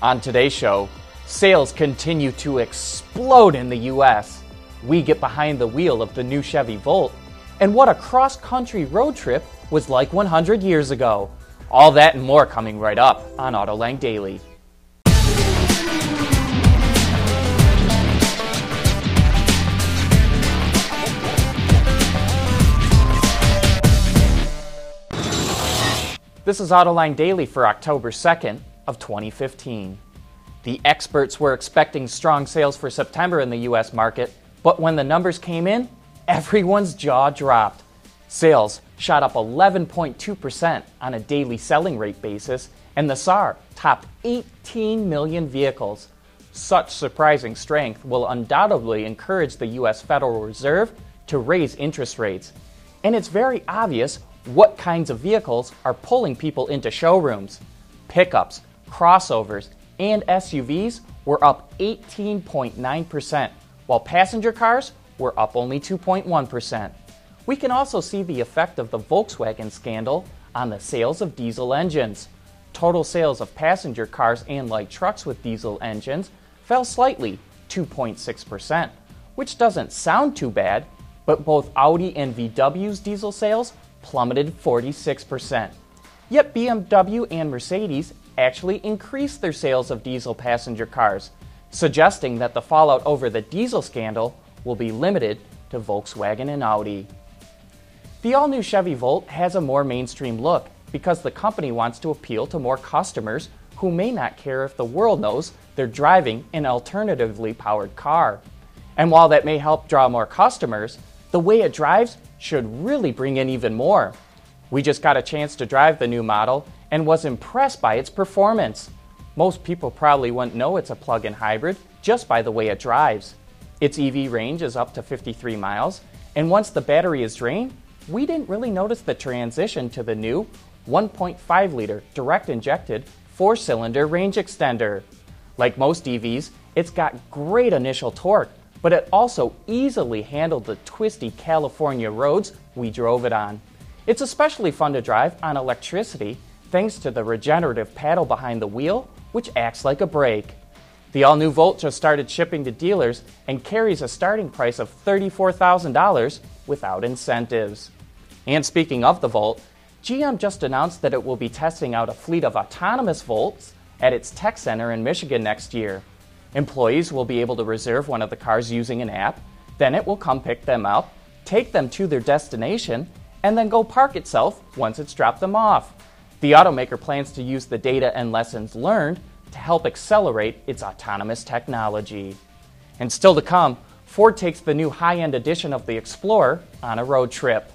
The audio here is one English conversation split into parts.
On today's show, sales continue to explode in the US. We get behind the wheel of the new Chevy Volt and what a cross country road trip was like 100 years ago. All that and more coming right up on Autoline Daily. This is Autoline Daily for October 2nd of 2015. The experts were expecting strong sales for September in the US market, but when the numbers came in, everyone's jaw dropped. Sales shot up 11.2% on a daily selling rate basis, and the SAR topped 18 million vehicles. Such surprising strength will undoubtedly encourage the US Federal Reserve to raise interest rates. And it's very obvious what kinds of vehicles are pulling people into showrooms. Pickups, crossovers, and SUVs were up 18.9%, while passenger cars were up only 2.1%. We can also see the effect of the Volkswagen scandal on the sales of diesel engines. Total sales of passenger cars and light trucks with diesel engines fell slightly, 2.6%, which doesn't sound too bad, but both Audi and VW's diesel sales plummeted 46%. Yet BMW and Mercedes actually increased their sales of diesel passenger cars, suggesting that the fallout over the diesel scandal will be limited to Volkswagen and Audi. The all new Chevy Volt has a more mainstream look because the company wants to appeal to more customers who may not care if the world knows they're driving an alternatively powered car. And while that may help draw more customers, the way it drives should really bring in even more. We just got a chance to drive the new model and was impressed by its performance. Most people probably wouldn't know it's a plug in hybrid just by the way it drives. Its EV range is up to 53 miles, and once the battery is drained, we didn't really notice the transition to the new 1.5 liter direct injected four cylinder range extender. Like most EVs, it's got great initial torque but it also easily handled the twisty California roads we drove it on. It's especially fun to drive on electricity thanks to the regenerative paddle behind the wheel, which acts like a brake. The all new Volt just started shipping to dealers and carries a starting price of $34,000 without incentives. And speaking of the Volt, GM just announced that it will be testing out a fleet of autonomous Volts at its tech center in Michigan next year. Employees will be able to reserve one of the cars using an app, then it will come pick them up, take them to their destination, and then go park itself once it's dropped them off. The automaker plans to use the data and lessons learned to help accelerate its autonomous technology. And still to come, Ford takes the new high end edition of the Explorer on a road trip.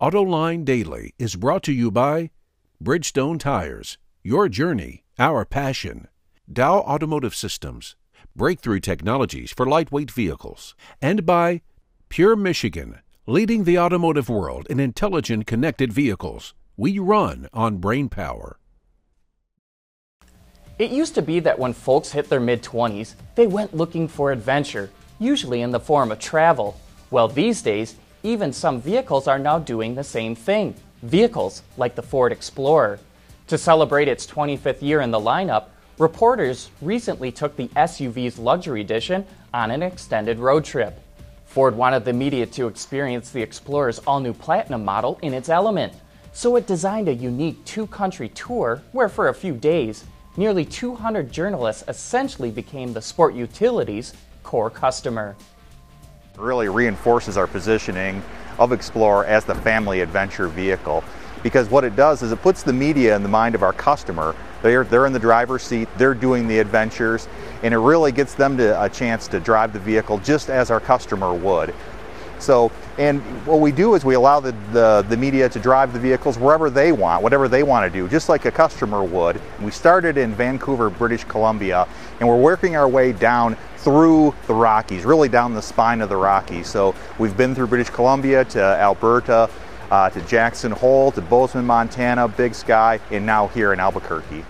AutoLine Daily is brought to you by Bridgestone Tires. Your journey our passion. Dow Automotive Systems, breakthrough technologies for lightweight vehicles. And by Pure Michigan, leading the automotive world in intelligent connected vehicles. We run on brain power. It used to be that when folks hit their mid 20s, they went looking for adventure, usually in the form of travel. Well, these days, even some vehicles are now doing the same thing. Vehicles like the Ford Explorer. To celebrate its 25th year in the lineup, reporters recently took the SUV's luxury edition on an extended road trip. Ford wanted the media to experience the Explorer's all new Platinum model in its element, so it designed a unique two country tour where, for a few days, nearly 200 journalists essentially became the sport utilities core customer. Really reinforces our positioning of Explorer as the family adventure vehicle because what it does is it puts the media in the mind of our customer. They're, they're in the driver's seat, they're doing the adventures, and it really gets them to a chance to drive the vehicle just as our customer would. So, and what we do is we allow the, the, the, media to drive the vehicles wherever they want, whatever they want to do, just like a customer would. We started in Vancouver, British Columbia, and we're working our way down through the Rockies, really down the spine of the Rockies. So we've been through British Columbia to Alberta, uh, to Jackson Hole, to Bozeman, Montana, Big Sky, and now here in Albuquerque.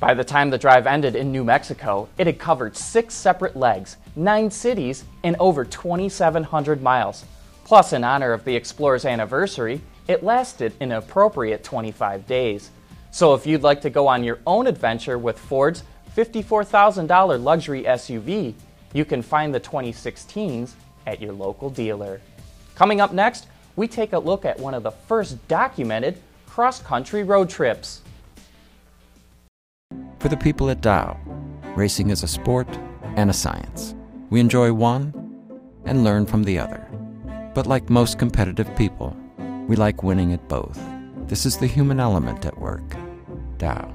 By the time the drive ended in New Mexico, it had covered six separate legs, nine cities, and over 2,700 miles. Plus, in honor of the Explorer's anniversary, it lasted an appropriate 25 days. So if you'd like to go on your own adventure with Ford's $54,000 luxury SUV, you can find the 2016s at your local dealer. Coming up next, we take a look at one of the first documented cross country road trips. For the people at Dow, racing is a sport and a science. We enjoy one and learn from the other. But like most competitive people, we like winning at both. This is the human element at work. Dow.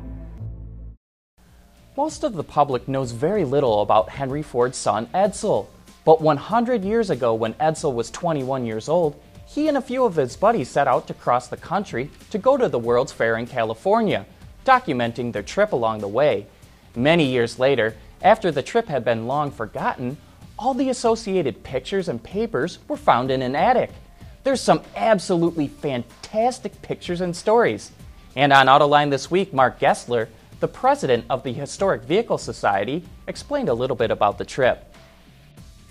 Most of the public knows very little about Henry Ford's son Edsel. But 100 years ago, when Edsel was 21 years old, he and a few of his buddies set out to cross the country to go to the World's Fair in California, documenting their trip along the way. Many years later, after the trip had been long forgotten, all the associated pictures and papers were found in an attic. There's some absolutely fantastic pictures and stories. And on Autoline this week, Mark Gessler, the president of the Historic Vehicle Society, explained a little bit about the trip.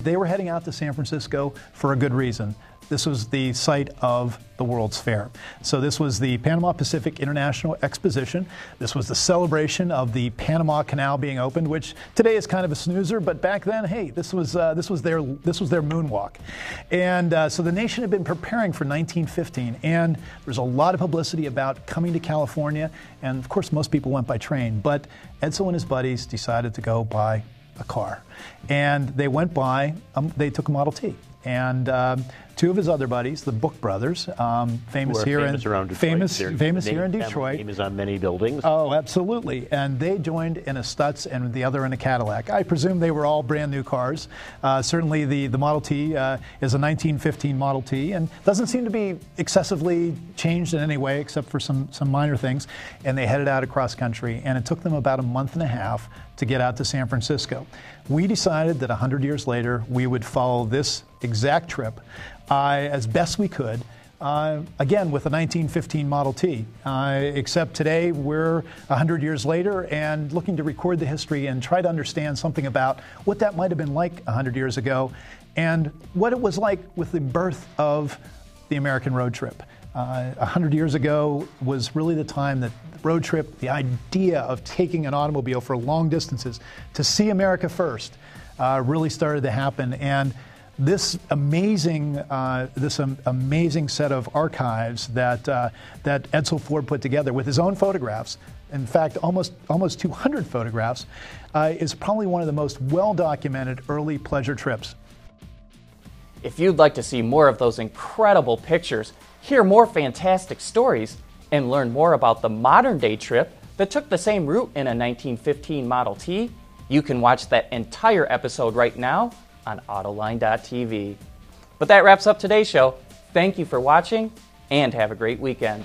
They were heading out to San Francisco for a good reason. This was the site of the World's Fair. So this was the Panama Pacific International Exposition. This was the celebration of the Panama Canal being opened, which today is kind of a snoozer, but back then, hey, this was uh, this was their this was their moonwalk. And uh, so the nation had been preparing for 1915, and there was a lot of publicity about coming to California, and of course, most people went by train. But Edsel and his buddies decided to go by a car, and they went by. Um, they took a Model T and um, two of his other buddies, the Book brothers, um, famous here famous in around Detroit. famous Their famous here in Detroit. Name is on many buildings. Oh, absolutely. And they joined in a Stutz and the other in a Cadillac. I presume they were all brand new cars. Uh, certainly, the, the Model T uh, is a 1915 Model T and doesn't seem to be excessively changed in any way except for some, some minor things. And they headed out across country, and it took them about a month and a half to get out to San Francisco. We decided that 100 years later, we would follow this exact trip as best we could. Uh, again, with a 1915 Model T. Uh, except today, we're 100 years later and looking to record the history and try to understand something about what that might have been like 100 years ago and what it was like with the birth of the American road trip. Uh, 100 years ago was really the time that the road trip, the idea of taking an automobile for long distances to see America first, uh, really started to happen. And this amazing, uh, this um, amazing set of archives that uh, that Edsel Ford put together with his own photographs. In fact, almost almost 200 photographs, uh, is probably one of the most well documented early pleasure trips. If you'd like to see more of those incredible pictures, hear more fantastic stories, and learn more about the modern day trip that took the same route in a 1915 Model T, you can watch that entire episode right now on Autoline.tv. But that wraps up today's show. Thank you for watching and have a great weekend.